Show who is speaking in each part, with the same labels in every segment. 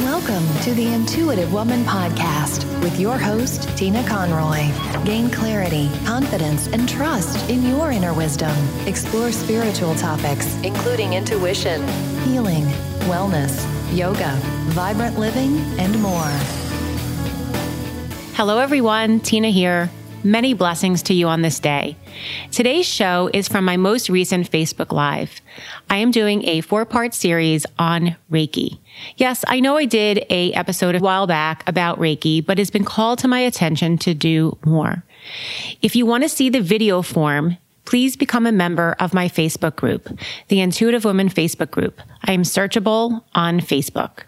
Speaker 1: Welcome to the Intuitive Woman Podcast with your host, Tina Conroy. Gain clarity, confidence, and trust in your inner wisdom. Explore spiritual topics, including intuition, healing, wellness, yoga, vibrant living, and more.
Speaker 2: Hello, everyone. Tina here. Many blessings to you on this day. Today's show is from my most recent Facebook Live. I am doing a four part series on Reiki. Yes, I know I did a episode a while back about Reiki, but it's been called to my attention to do more. If you want to see the video form, please become a member of my Facebook group, the Intuitive Woman Facebook group. I am searchable on Facebook.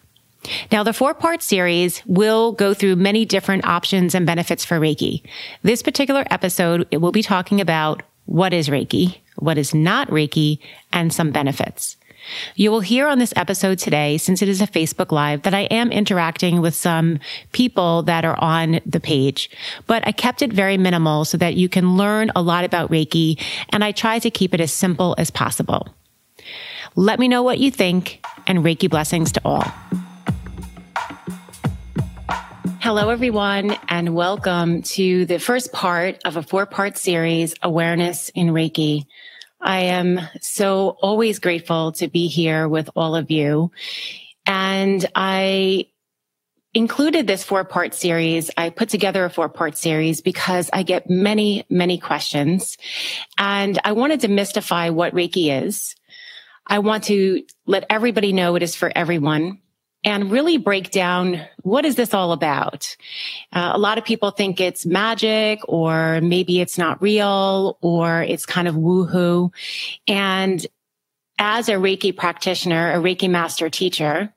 Speaker 2: Now, the four part series will go through many different options and benefits for Reiki. This particular episode, it will be talking about what is Reiki, what is not Reiki, and some benefits. You will hear on this episode today, since it is a Facebook Live, that I am interacting with some people that are on the page, but I kept it very minimal so that you can learn a lot about Reiki, and I try to keep it as simple as possible. Let me know what you think, and Reiki blessings to all. Hello, everyone, and welcome to the first part of a four part series, Awareness in Reiki. I am so always grateful to be here with all of you. And I included this four part series. I put together a four part series because I get many, many questions. And I wanted to mystify what Reiki is. I want to let everybody know it is for everyone and really break down what is this all about. Uh, a lot of people think it's magic or maybe it's not real or it's kind of woohoo. And as a Reiki practitioner, a Reiki master teacher,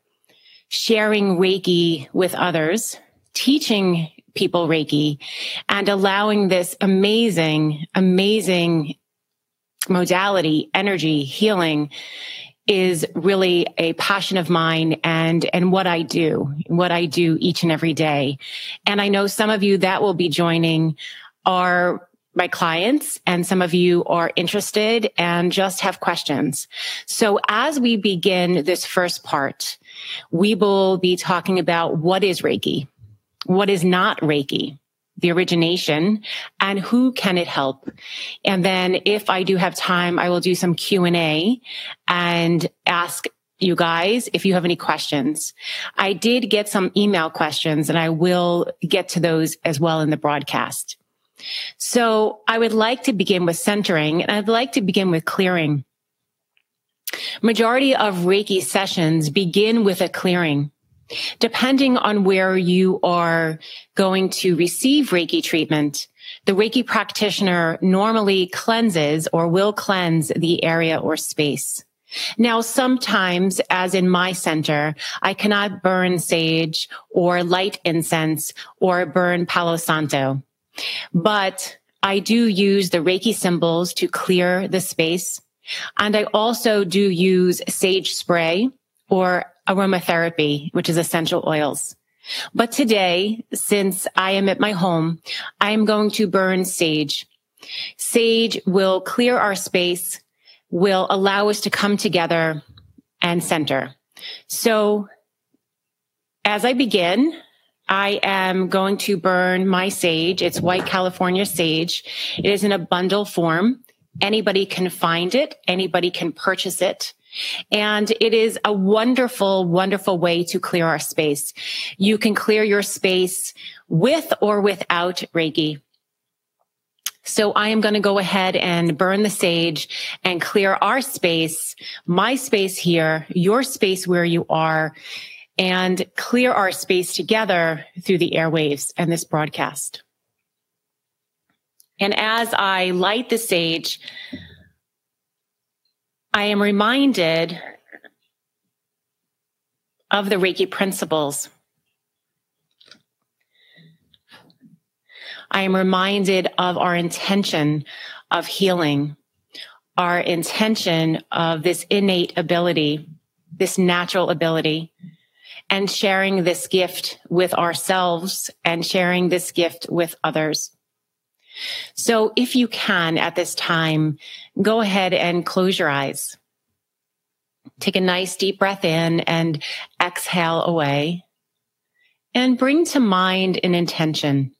Speaker 2: sharing Reiki with others, teaching people Reiki and allowing this amazing, amazing modality, energy, healing is really a passion of mine and and what I do, what I do each and every day. And I know some of you that will be joining are my clients and some of you are interested and just have questions. So as we begin this first part, we will be talking about what is Reiki? What is not Reiki? The origination and who can it help? And then if i do have time i will do some q&a and ask you guys if you have any questions. I did get some email questions and i will get to those as well in the broadcast. So i would like to begin with centering and i'd like to begin with clearing. Majority of reiki sessions begin with a clearing Depending on where you are going to receive Reiki treatment, the Reiki practitioner normally cleanses or will cleanse the area or space. Now, sometimes, as in my center, I cannot burn sage or light incense or burn Palo Santo, but I do use the Reiki symbols to clear the space. And I also do use sage spray or aromatherapy, which is essential oils. But today, since I am at my home, I am going to burn sage. Sage will clear our space, will allow us to come together and center. So as I begin, I am going to burn my sage. It's white California sage. It is in a bundle form. Anybody can find it. Anybody can purchase it. And it is a wonderful, wonderful way to clear our space. You can clear your space with or without Reiki. So I am going to go ahead and burn the sage and clear our space, my space here, your space where you are, and clear our space together through the airwaves and this broadcast. And as I light the sage, I am reminded of the Reiki principles. I am reminded of our intention of healing, our intention of this innate ability, this natural ability, and sharing this gift with ourselves and sharing this gift with others. So if you can at this time, go ahead and close your eyes. Take a nice deep breath in. And exhale away and bring to mind an intention.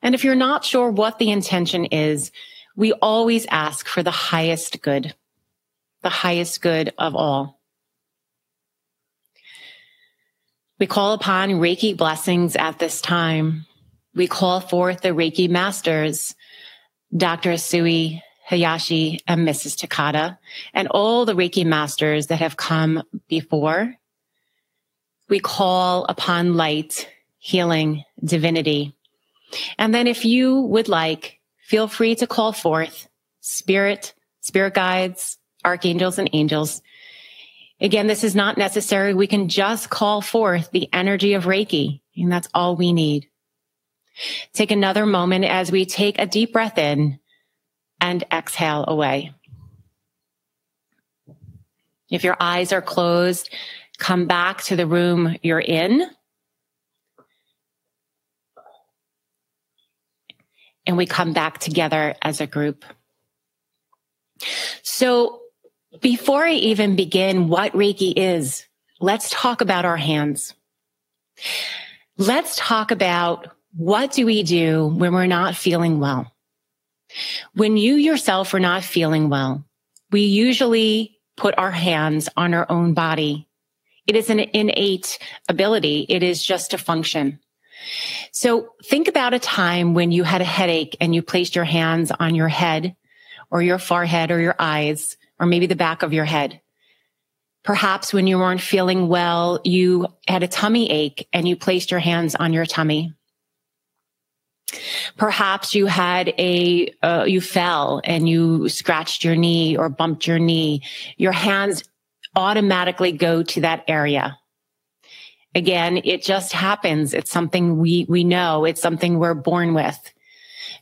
Speaker 2: And if you're not sure what the intention is, we always ask for the highest good, the highest good of all. We call upon Reiki blessings at this time. We call forth the Reiki masters, Dr. Usui Hayashi and Mrs. Takata, and all the Reiki masters that have come before. We call upon light, healing, divinity. And then if you would like, feel free to call forth spirit, spirit guides, archangels and angels. Again, this is not necessary. We can just call forth the energy of Reiki, and that's all we need. Take another moment as we take a deep breath in and exhale away. If your eyes are closed, come back to the room you're in. And we come back together as a group. So before I even begin what Reiki is, let's talk about our hands. Let's talk about what do we do when we're not feeling well? When you yourself are not feeling well, we usually put our hands on our own body. It is an innate ability. It is just a function. So think about a time when you had a headache and you placed your hands on your head or your forehead or your eyes or maybe the back of your head. Perhaps when you weren't feeling well, you had a tummy ache and you placed your hands on your tummy. Perhaps you had a, uh, you fell and you scratched your knee or bumped your knee. Your hands automatically go to that area. Again, it just happens. It's something we, we know. It's something we're born with.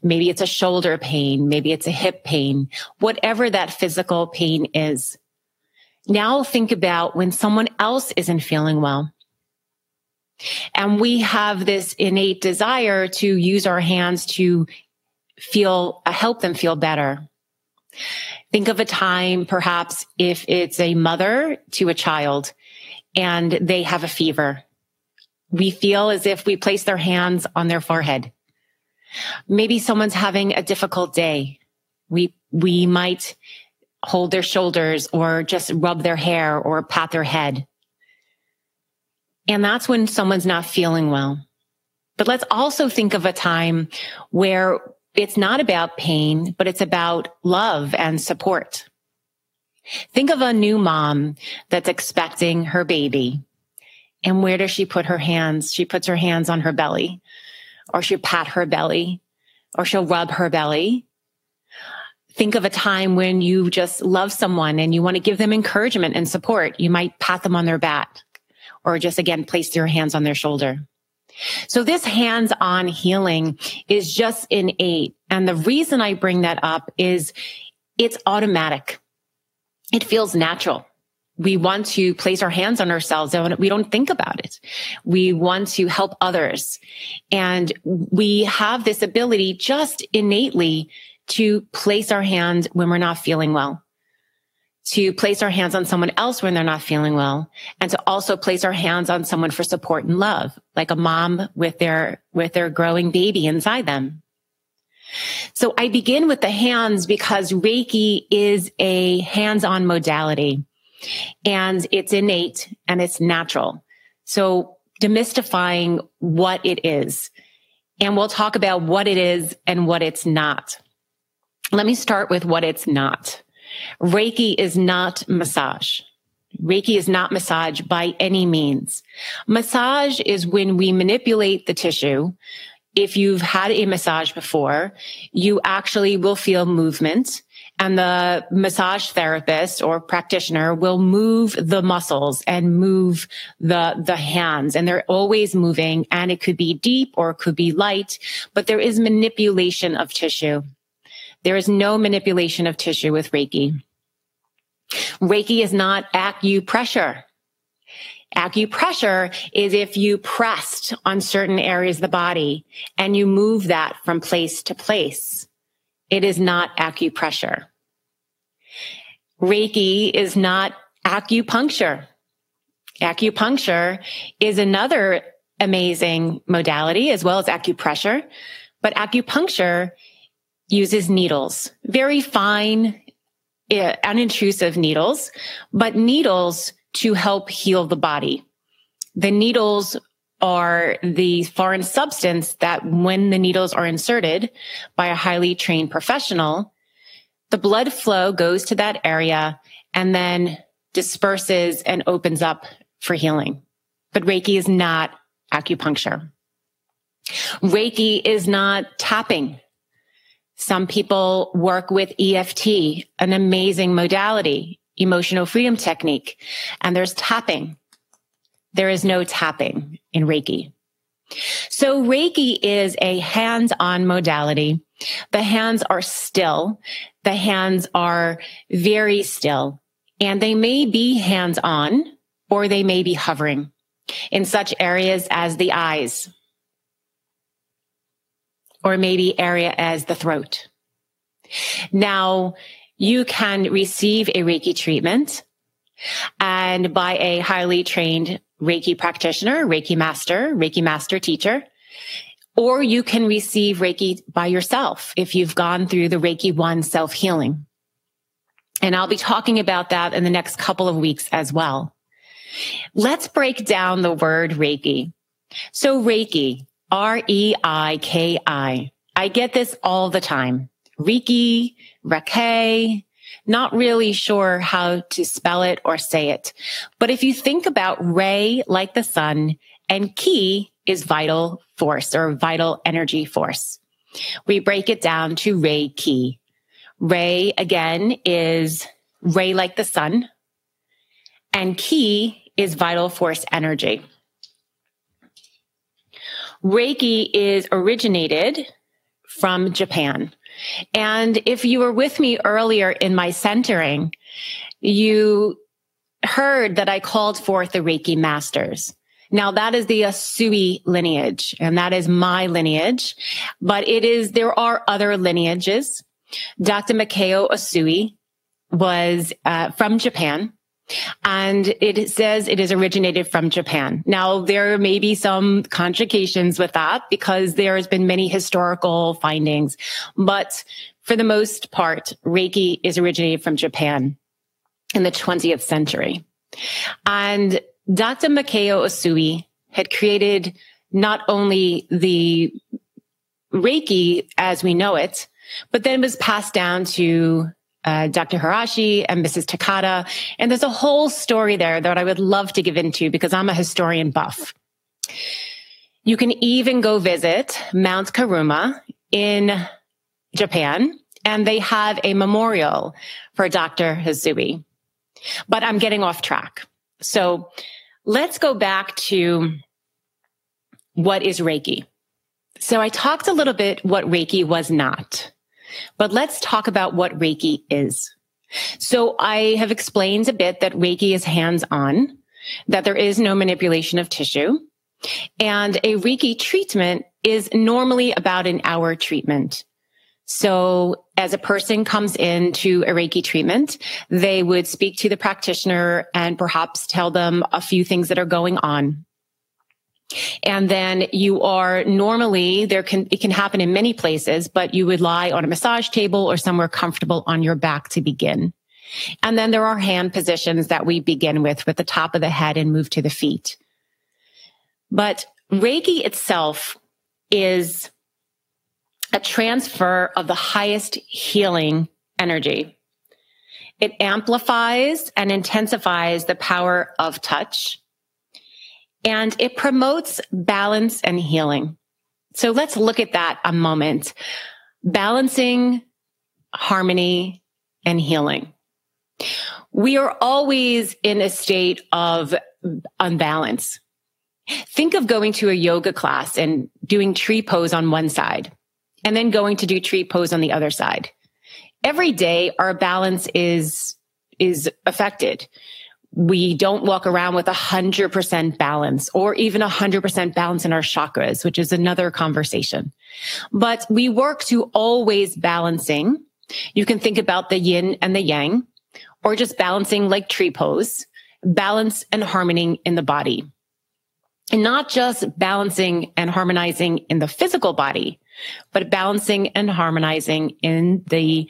Speaker 2: Maybe it's a shoulder pain. Maybe it's a hip pain, whatever that physical pain is. Now think about when someone else isn't feeling well. And we have this innate desire to use our hands to feel, uh, help them feel better. Think of a time, perhaps if it's a mother to a child and they have a fever. We feel as if we place their hands on their forehead. Maybe someone's having a difficult day. We, we might hold their shoulders or just rub their hair or pat their head. And that's when someone's not feeling well. But let's also think of a time where it's not about pain, but it's about love and support. Think of a new mom that's expecting her baby. And where does she put her hands? She puts her hands on her belly, or she'll pat her belly, or she'll rub her belly. Think of a time when you just love someone and you want to give them encouragement and support. You might pat them on their back or just again, place your hands on their shoulder. So this hands on healing is just innate. And the reason I bring that up is it's automatic. It feels natural. We want to place our hands on ourselves and we don't think about it. We want to help others. And we have this ability just innately to place our hands when we're not feeling well to place our hands on someone else when they're not feeling well and to also place our hands on someone for support and love, like a mom with their, with their growing baby inside them. So I begin with the hands because Reiki is a hands-on modality and it's innate and it's natural. So demystifying what it is. And we'll talk about what it is and what it's not. Let me start with what it's not. Reiki is not massage. Reiki is not massage by any means. Massage is when we manipulate the tissue. If you've had a massage before, you actually will feel movement and the massage therapist or practitioner will move the muscles and move the, the hands and they're always moving and it could be deep or it could be light, but there is manipulation of tissue. There is no manipulation of tissue with Reiki. Reiki is not acupressure. Acupressure is if you pressed on certain areas of the body and you move that from place to place. It is not acupressure. Reiki is not acupuncture. Acupuncture is another amazing modality as well as acupressure, but acupuncture uses needles, very fine, uh, unintrusive needles, but needles to help heal the body. The needles are the foreign substance that when the needles are inserted by a highly trained professional, the blood flow goes to that area and then disperses and opens up for healing. But Reiki is not acupuncture. Reiki is not tapping. Some people work with EFT, an amazing modality, emotional freedom technique, and there's tapping. There is no tapping in Reiki. So Reiki is a hands-on modality. The hands are still. The hands are very still and they may be hands-on or they may be hovering in such areas as the eyes or maybe area as the throat. Now you can receive a Reiki treatment and by a highly trained Reiki practitioner, Reiki master, Reiki master teacher, or you can receive Reiki by yourself if you've gone through the Reiki one self healing. And I'll be talking about that in the next couple of weeks as well. Let's break down the word Reiki. So Reiki, R-E-I-K-I. I get this all the time. Reiki, Reiki, not really sure how to spell it or say it. But if you think about Ray like the sun and Ki is vital force or vital energy force. We break it down to Reiki. Ray again is ray like the sun and Ki is vital force energy. Reiki is originated from Japan. And if you were with me earlier in my centering, you heard that I called forth the Reiki masters. Now that is the Usui lineage and that is my lineage, but it is, there are other lineages. Dr. Mikao Usui was uh, from Japan. And it says it is originated from Japan. Now, there may be some contradictions with that because there has been many historical findings, but for the most part, Reiki is originated from Japan in the 20th century. And Dr. Mikao Usui had created not only the Reiki as we know it, but then it was passed down to uh, Dr. Hayashi and Mrs. Takata. And there's a whole story there that I would love to give into because I'm a historian buff. You can even go visit Mount Kurama in Japan, and they have a memorial for Dr. Usui. But I'm getting off track. So let's go back to what is Reiki. So I talked a little bit what Reiki was not. But let's talk about what Reiki is. So I have explained a bit that Reiki is hands on, that there is no manipulation of tissue. And a Reiki treatment is normally about an hour treatment. So as a person comes in to a Reiki treatment, they would speak to the practitioner and perhaps tell them a few things that are going on. And then you are normally there can, it can happen in many places, but you would lie on a massage table or somewhere comfortable on your back to begin. And then there are hand positions that we begin with, with the top of the head and move to the feet. But Reiki itself is a transfer of the highest healing energy. It amplifies and intensifies the power of touch and it promotes balance and healing. So let's look at that a moment. Balancing harmony and healing. We are always in a state of unbalance. Think of going to a yoga class and doing tree pose on one side and then going to do tree pose on the other side. Every day our balance is, is affected we don't walk around with a hundred percent balance or even a hundred percent balance in our chakras, which is another conversation. But we work to always balancing. You can think about the yin and the yang or just balancing like tree pose. balance and harmony in the body. And not just balancing and harmonizing in the physical body, but balancing and harmonizing in the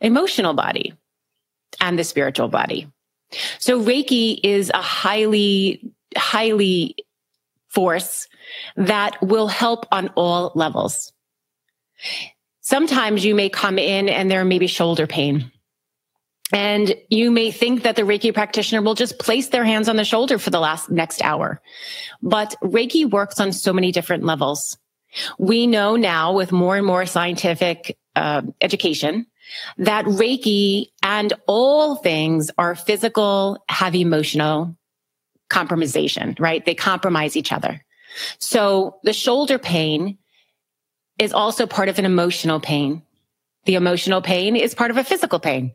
Speaker 2: emotional body and the spiritual body. So Reiki is a highly, highly force that will help on all levels. Sometimes you may come in and there may be shoulder pain. And you may think that the Reiki practitioner will just place their hands on the shoulder for the last next hour. But Reiki works on so many different levels. We know now with more and more scientific uh, education that Reiki and all things are physical, have emotional compromisation, right? They compromise each other. So the shoulder pain is also part of an emotional pain. The emotional pain is part of a physical pain.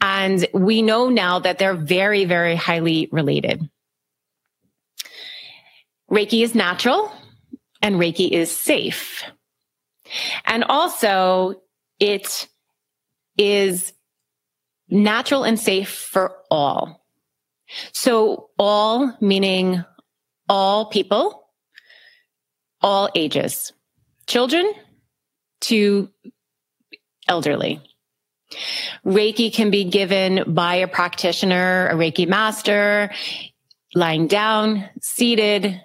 Speaker 2: And we know now that they're very, very highly related. Reiki is natural and Reiki is safe. And also it is natural and safe for all. So all meaning all people, all ages, children to elderly. Reiki can be given by a practitioner, a Reiki master, lying down, seated,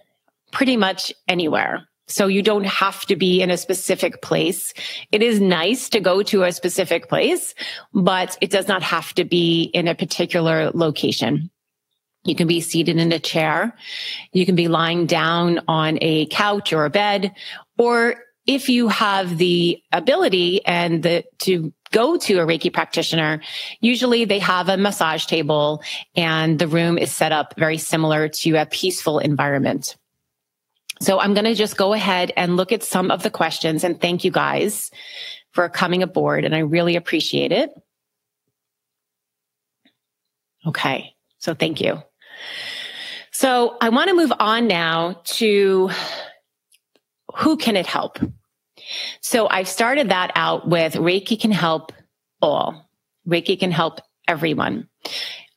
Speaker 2: pretty much anywhere. So you don't have to be in a specific place. It is nice to go to a specific place, but it does not have to be in a particular location. You can be seated in a chair. You can be lying down on a couch or a bed, or if you have the ability and the, to go to a Reiki practitioner, usually they have a massage table and the room is set up very similar to a peaceful environment. So I'm going to just go ahead and look at some of the questions and thank you guys for coming aboard. And I really appreciate it. Okay. So thank you. So I want to move on now to who can it help? So I've started that out with Reiki can help all. Reiki can help everyone,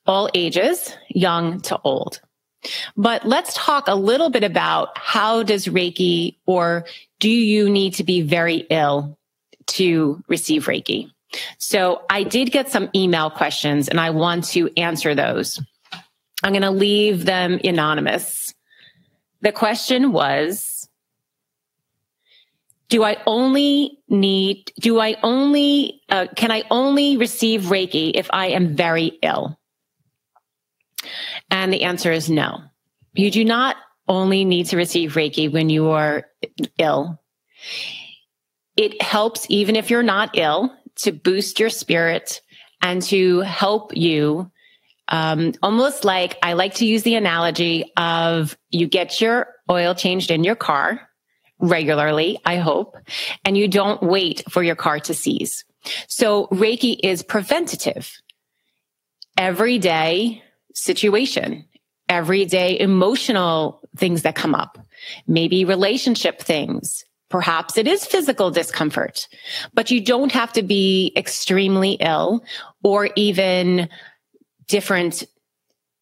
Speaker 2: all ages, young to old. But let's talk a little bit about how does Reiki or do you need to be very ill to receive Reiki? So I did get some email questions and I want to answer those. I'm going to leave them anonymous. The question was, do I only need, do I only, uh, can I only receive Reiki if I am very ill? And the answer is no. You do not only need to receive Reiki when you are ill. It helps, even if you're not ill, to boost your spirit and to help you. Um, almost like I like to use the analogy of you get your oil changed in your car regularly, I hope, and you don't wait for your car to seize. So Reiki is preventative. Every day, situation, everyday emotional things that come up, maybe relationship things. Perhaps it is physical discomfort, but you don't have to be extremely ill or even different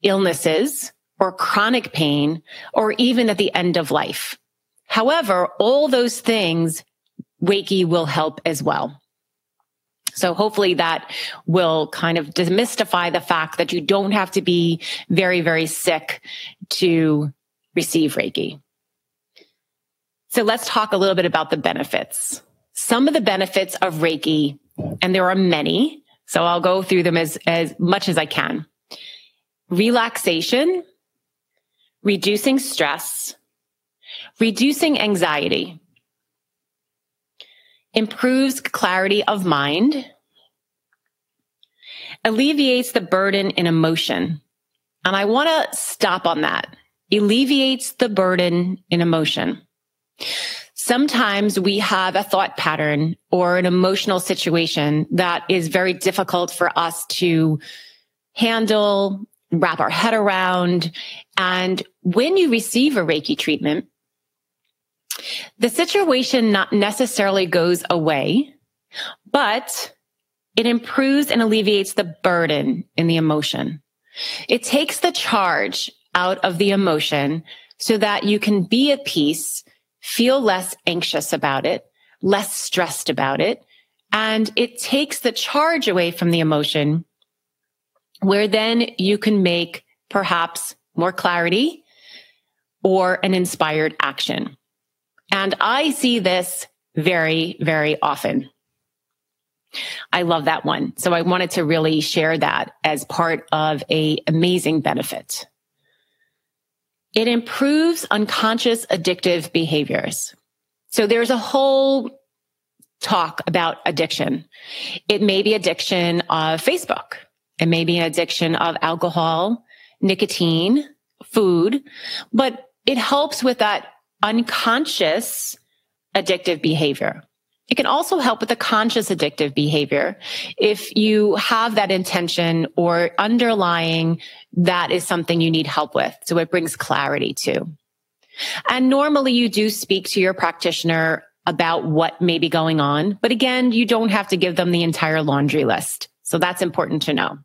Speaker 2: illnesses or chronic pain or even at the end of life. However, all those things Reiki will help as well. So hopefully that will kind of demystify the fact that you don't have to be very, very sick to receive Reiki. So let's talk a little bit about the benefits. Some of the benefits of Reiki, and there are many. So I'll go through them as, as much as I can. Relaxation, reducing stress, reducing anxiety, improves clarity of mind, alleviates the burden in emotion. And I want to stop on that. Alleviates the burden in emotion. Sometimes we have a thought pattern or an emotional situation that is very difficult for us to handle, wrap our head around. And when you receive a Reiki treatment, the situation not necessarily goes away, but it improves and alleviates the burden in the emotion. It takes the charge out of the emotion so that you can be at peace, feel less anxious about it, less stressed about it. And it takes the charge away from the emotion where then you can make perhaps more clarity or an inspired action. And I see this very, very often. I love that one. So I wanted to really share that as part of a amazing benefit. It improves unconscious addictive behaviors. So there's a whole talk about addiction. It may be addiction of Facebook. It may be an addiction of alcohol, nicotine, food, but it helps with that unconscious addictive behavior. It can also help with the conscious addictive behavior. If you have that intention or underlying that is something you need help with. So it brings clarity too. And normally you do speak to your practitioner about what may be going on. But again, you don't have to give them the entire laundry list. So that's important to know.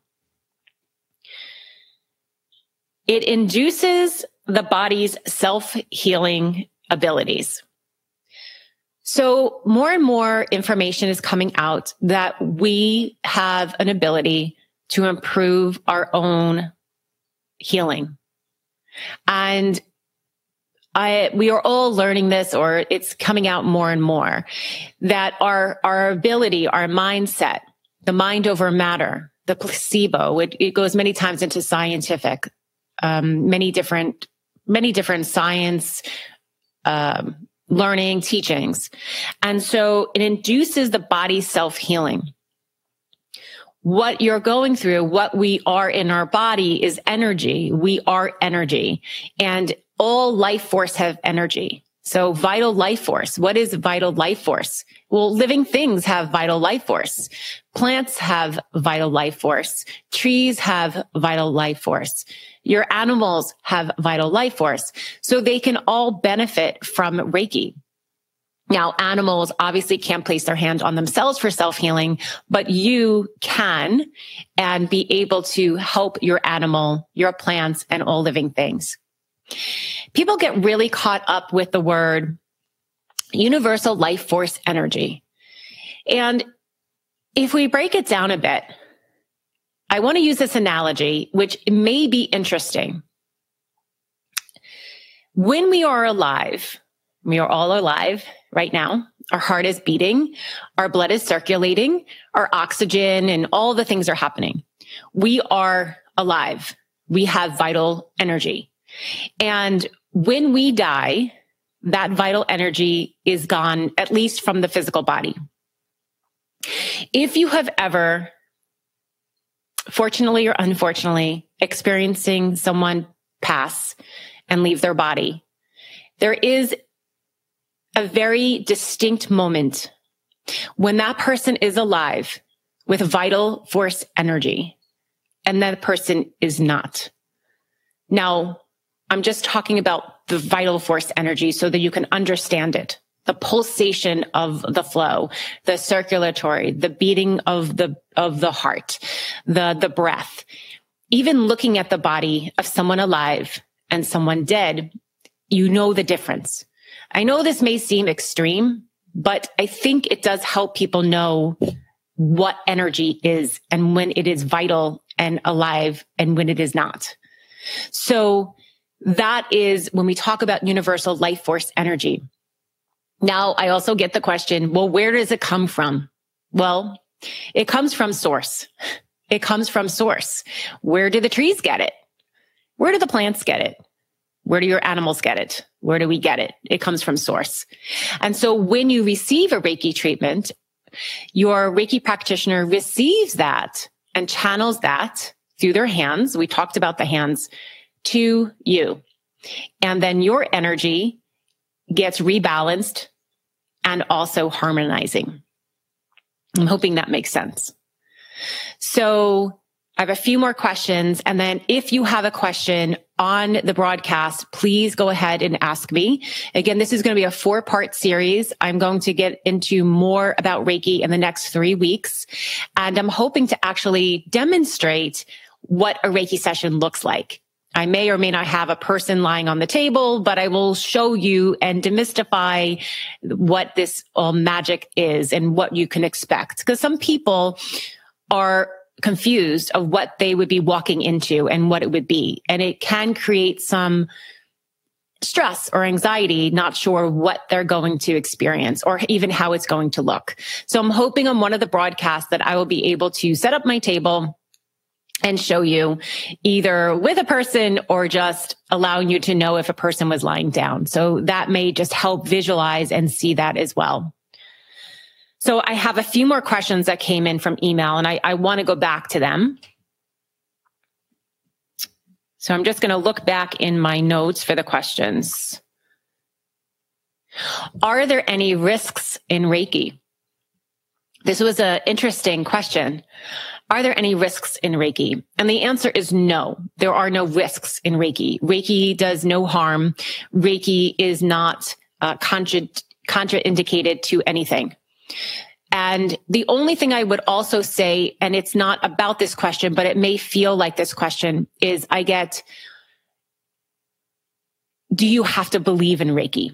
Speaker 2: It induces the body's self healing abilities. So more and more information is coming out that we have an ability to improve our own healing. And I, we are all learning this or it's coming out more and more that our, our ability, our mindset, the mind over matter, the placebo, it, it goes many times into scientific, um, many different, many different science, um, learning, teachings. And so it induces the body self healing. What you're going through, what we are in our body is energy. We are energy and all life force have energy. So vital life force. What is vital life force? Well, living things have vital life force. Plants have vital life force. Trees have vital life force. Your animals have vital life force. So they can all benefit from Reiki. Now, animals obviously can't place their hand on themselves for self healing, but you can and be able to help your animal, your plants and all living things. People get really caught up with the word universal life force energy. And if we break it down a bit, I want to use this analogy, which may be interesting. When we are alive, we are all alive right now. Our heart is beating. Our blood is circulating. Our oxygen and all the things are happening. We are alive. We have vital energy. And when we die, that vital energy is gone, at least from the physical body. If you have ever, fortunately or unfortunately, experiencing someone pass and leave their body, there is a very distinct moment when that person is alive with vital force energy and that person is not. Now, I'm just talking about the vital force energy so that you can understand it. The pulsation of the flow, the circulatory, the beating of the, of the heart, the, the breath. Even looking at the body of someone alive and someone dead, you know the difference. I know this may seem extreme, but I think it does help people know what energy is and when it is vital and alive and when it is not. So that is when we talk about universal life force energy. Now, I also get the question, well, where does it come from? Well, it comes from source. It comes from source. Where do the trees get it? Where do the plants get it? Where do your animals get it? Where do we get it? It comes from source. And so when you receive a Reiki treatment, your Reiki practitioner receives that and channels that through their hands. We talked about the hands to you. And then your energy gets rebalanced and also harmonizing. I'm hoping that makes sense. So I have a few more questions. And then if you have a question on the broadcast, please go ahead and ask me. Again, this is going to be a four part series. I'm going to get into more about Reiki in the next three weeks. And I'm hoping to actually demonstrate what a Reiki session looks like. I may or may not have a person lying on the table, but I will show you and demystify what this all magic is and what you can expect. Because some people are confused of what they would be walking into and what it would be. And it can create some stress or anxiety, not sure what they're going to experience or even how it's going to look. So I'm hoping on one of the broadcasts that I will be able to set up my table and show you either with a person or just allowing you to know if a person was lying down. So that may just help visualize and see that as well. So I have a few more questions that came in from email and I, I want to go back to them. So I'm just going to look back in my notes for the questions. Are there any risks in Reiki? This was an interesting question. Are there any risks in Reiki? And the answer is no. There are no risks in Reiki. Reiki does no harm. Reiki is not uh, contra- contraindicated to anything. And the only thing I would also say, and it's not about this question, but it may feel like this question is I get, do you have to believe in Reiki?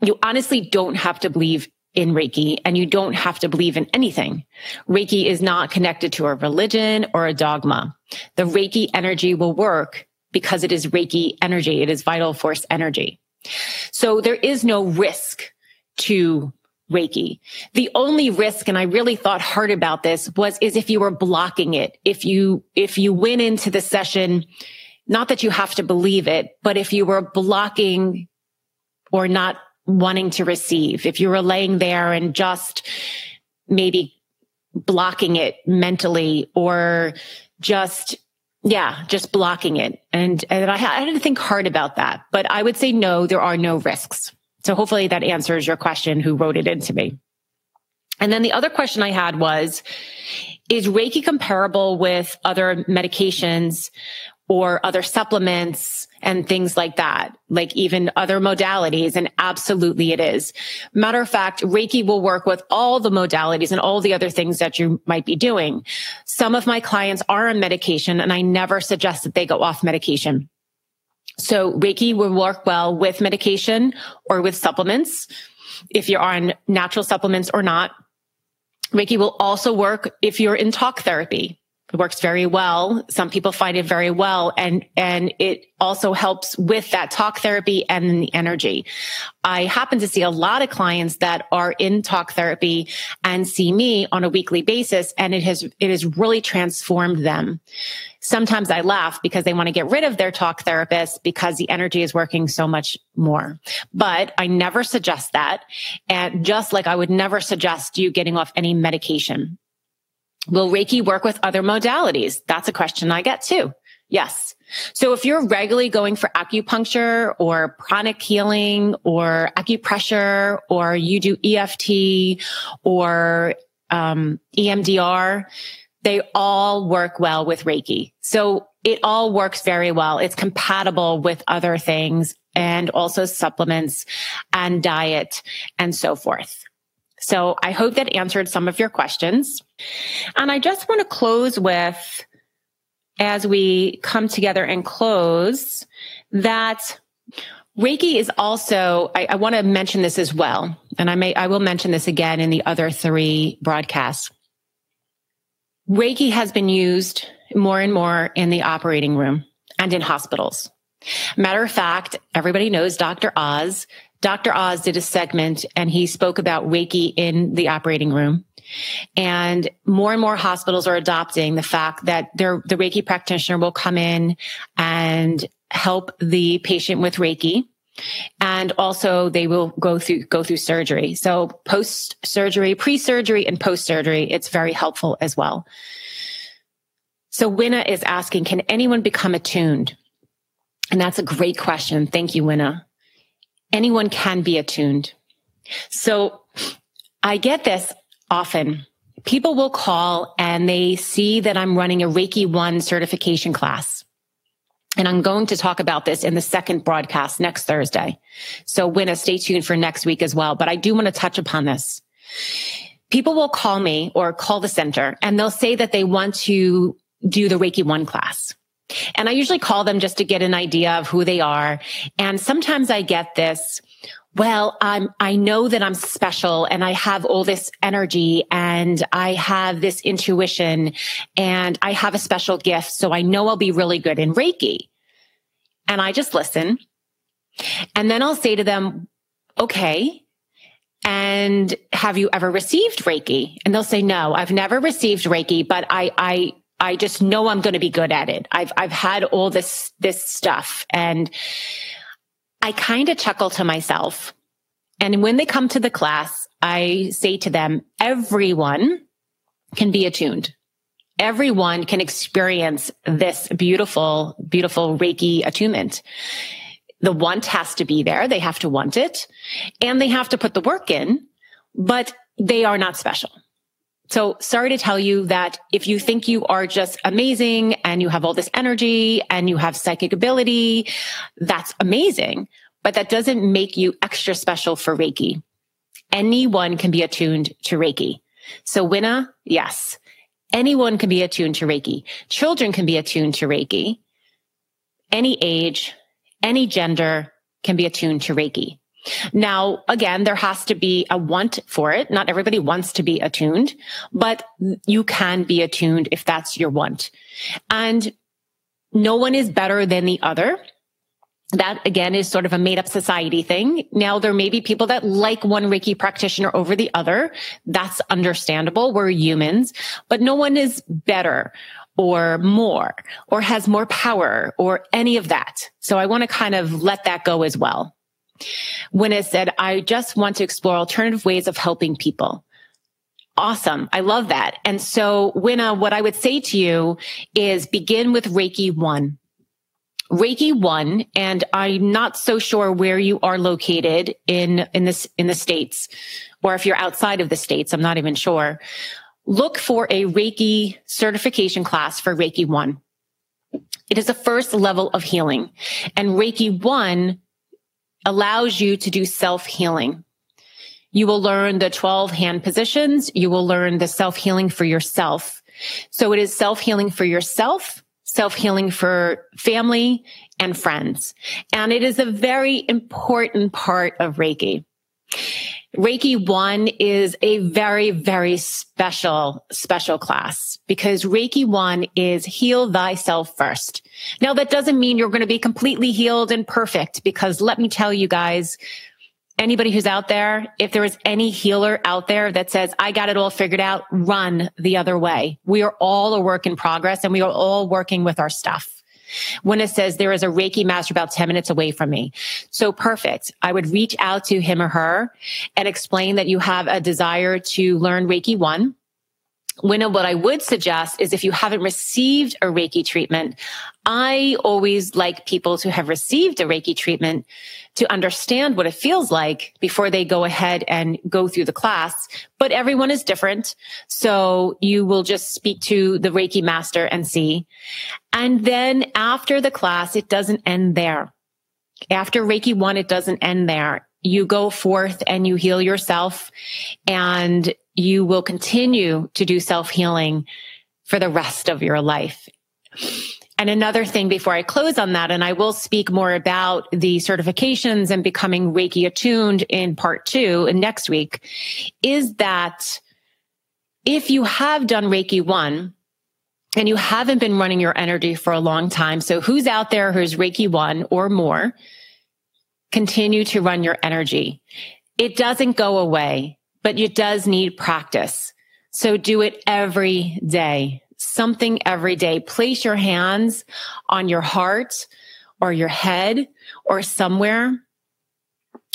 Speaker 2: You honestly don't have to believe in Reiki and you don't have to believe in anything. Reiki is not connected to a religion or a dogma. The Reiki energy will work because it is Reiki energy. It is vital force energy. So there is no risk to Reiki. The only risk, and I really thought hard about this was, is if you were blocking it. If you, if you went into the session, not that you have to believe it, but if you were blocking or not wanting to receive, if you were laying there and just maybe blocking it mentally or just yeah, just blocking it. And, and I, I had to think hard about that, but I would say no, there are no risks. So hopefully that answers your question who wrote it into me. And then the other question I had was, is Reiki comparable with other medications or other supplements and things like that, like even other modalities. And absolutely it is. Matter of fact, Reiki will work with all the modalities and all the other things that you might be doing. Some of my clients are on medication and I never suggest that they go off medication. So Reiki will work well with medication or with supplements. If you're on natural supplements or not, Reiki will also work if you're in talk therapy. It works very well. Some people find it very well and, and it also helps with that talk therapy and the energy. I happen to see a lot of clients that are in talk therapy and see me on a weekly basis and it has, it has really transformed them. Sometimes I laugh because they want to get rid of their talk therapist because the energy is working so much more. But I never suggest that. And just like I would never suggest you getting off any medication. Will Reiki work with other modalities? That's a question I get too. Yes. So if you're regularly going for acupuncture or pranic healing or acupressure or you do EFT or um, EMDR, they all work well with Reiki. So it all works very well. It's compatible with other things and also supplements and diet and so forth. So I hope that answered some of your questions. And I just want to close with, as we come together and close, that Reiki is also, I, I want to mention this as well. And I may, I will mention this again in the other three broadcasts. Reiki has been used more and more in the operating room and in hospitals. Matter of fact, everybody knows Dr. Oz. Dr. Oz did a segment and he spoke about Reiki in the operating room. And more and more hospitals are adopting the fact that the Reiki practitioner will come in and help the patient with Reiki. And also they will go through, go through surgery. So post surgery, pre surgery and post surgery, it's very helpful as well. So Winna is asking, can anyone become attuned? And that's a great question. Thank you, Winna. Anyone can be attuned. So I get this often. People will call and they see that I'm running a Reiki 1 certification class. And I'm going to talk about this in the second broadcast next Thursday. So Winna, stay tuned for next week as well. But I do want to touch upon this. People will call me or call the center and they'll say that they want to do the Reiki one class. And I usually call them just to get an idea of who they are. And sometimes I get this, well, I'm, I know that I'm special and I have all this energy and I have this intuition and I have a special gift. So I know I'll be really good in Reiki. And I just listen. And then I'll say to them, okay. And have you ever received Reiki? And they'll say, no, I've never received Reiki, but I, I, I just know I'm going to be good at it. I've, I've had all this, this stuff and I kind of chuckle to myself. And when they come to the class, I say to them, everyone can be attuned. Everyone can experience this beautiful, beautiful Reiki attunement. The want has to be there. They have to want it and they have to put the work in, but they are not special. So sorry to tell you that if you think you are just amazing and you have all this energy and you have psychic ability, that's amazing, but that doesn't make you extra special for Reiki. Anyone can be attuned to Reiki. So Winna, yes, anyone can be attuned to Reiki. Children can be attuned to Reiki. Any age, any gender can be attuned to Reiki. Now, again, there has to be a want for it. Not everybody wants to be attuned, but you can be attuned if that's your want. And no one is better than the other. That again is sort of a made up society thing. Now there may be people that like one Reiki practitioner over the other. That's understandable. We're humans, but no one is better or more or has more power or any of that. So I want to kind of let that go as well it said, I just want to explore alternative ways of helping people. Awesome. I love that. And so, Winna, what I would say to you is begin with Reiki one. Reiki one, and I'm not so sure where you are located in, in this, in the States, or if you're outside of the States, I'm not even sure. Look for a Reiki certification class for Reiki one. It is the first level of healing and Reiki one allows you to do self healing. You will learn the 12 hand positions. You will learn the self healing for yourself. So it is self healing for yourself, self healing for family and friends. And it is a very important part of Reiki. Reiki one is a very, very special, special class because Reiki one is heal thyself first. Now that doesn't mean you're going to be completely healed and perfect because let me tell you guys, anybody who's out there, if there is any healer out there that says, I got it all figured out, run the other way. We are all a work in progress and we are all working with our stuff when it says there is a Reiki master about 10 minutes away from me. So perfect. I would reach out to him or her and explain that you have a desire to learn Reiki one Winna, what I would suggest is if you haven't received a Reiki treatment, I always like people to have received a Reiki treatment to understand what it feels like before they go ahead and go through the class. But everyone is different. So you will just speak to the Reiki master and see. And then after the class, it doesn't end there. After Reiki one, it doesn't end there you go forth and you heal yourself and you will continue to do self healing for the rest of your life. And another thing before I close on that, and I will speak more about the certifications and becoming Reiki attuned in part two and next week, is that if you have done Reiki one, and you haven't been running your energy for a long time. So who's out there who's Reiki one or more? Continue to run your energy. It doesn't go away but it does need practice. So do it every day, something every day. Place your hands on your heart or your head or somewhere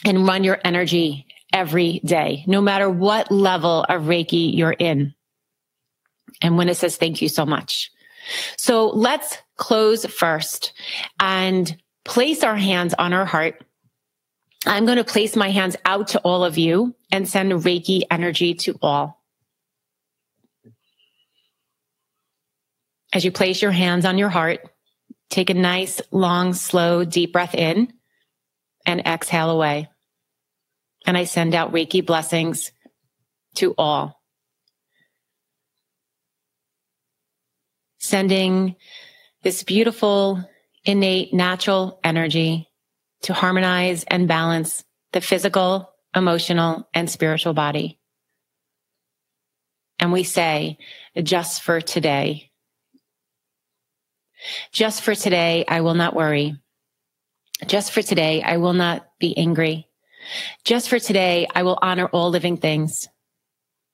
Speaker 2: and run your energy every day, no matter what level of Reiki you're in. And when it says thank you so much. So let's close first and place our hands on our heart I'm going to place my hands out to all of you and send Reiki energy to all. As you place your hands on your heart, take a nice, long, slow, deep breath in and exhale away. And I send out Reiki blessings to all. sending this beautiful, innate, natural energy to harmonize and balance the physical, emotional, and spiritual body. And we say, just for today, just for today, I will not worry. Just for today, I will not be angry. Just for today, I will honor all living things.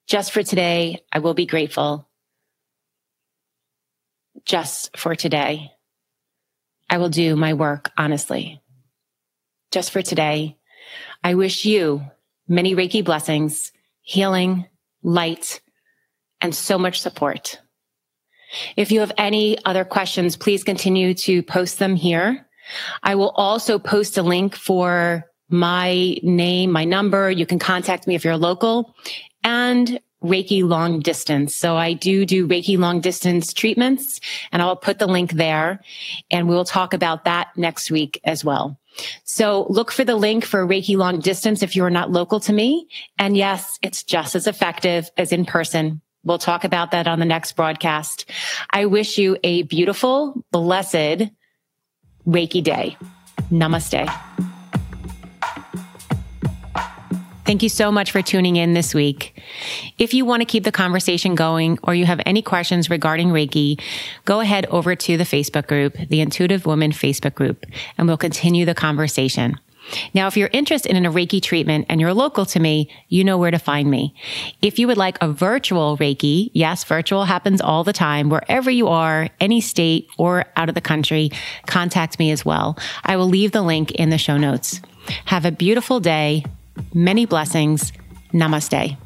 Speaker 2: Just for today, I will be grateful. Just for today, I will do my work honestly. Just for today, I wish you many Reiki blessings, healing, light, and so much support. If you have any other questions, please continue to post them here. I will also post a link for my name, my number. You can contact me if you're local and Reiki long distance. So I do do Reiki long distance treatments and I'll put the link there and we'll talk about that next week as well. So look for the link for Reiki long distance if you are not local to me. And yes, it's just as effective as in person. We'll talk about that on the next broadcast. I wish you a beautiful, blessed Reiki day. Namaste. Thank you so much for tuning in this week. If you want to keep the conversation going or you have any questions regarding Reiki, go ahead over to the Facebook group, the Intuitive Woman Facebook group, and we'll continue the conversation. Now, if you're interested in a Reiki treatment and you're local to me, you know where to find me. If you would like a virtual Reiki, yes, virtual happens all the time, wherever you are, any state or out of the country, contact me as well. I will leave the link in the show notes. Have a beautiful day. Many blessings. Namaste.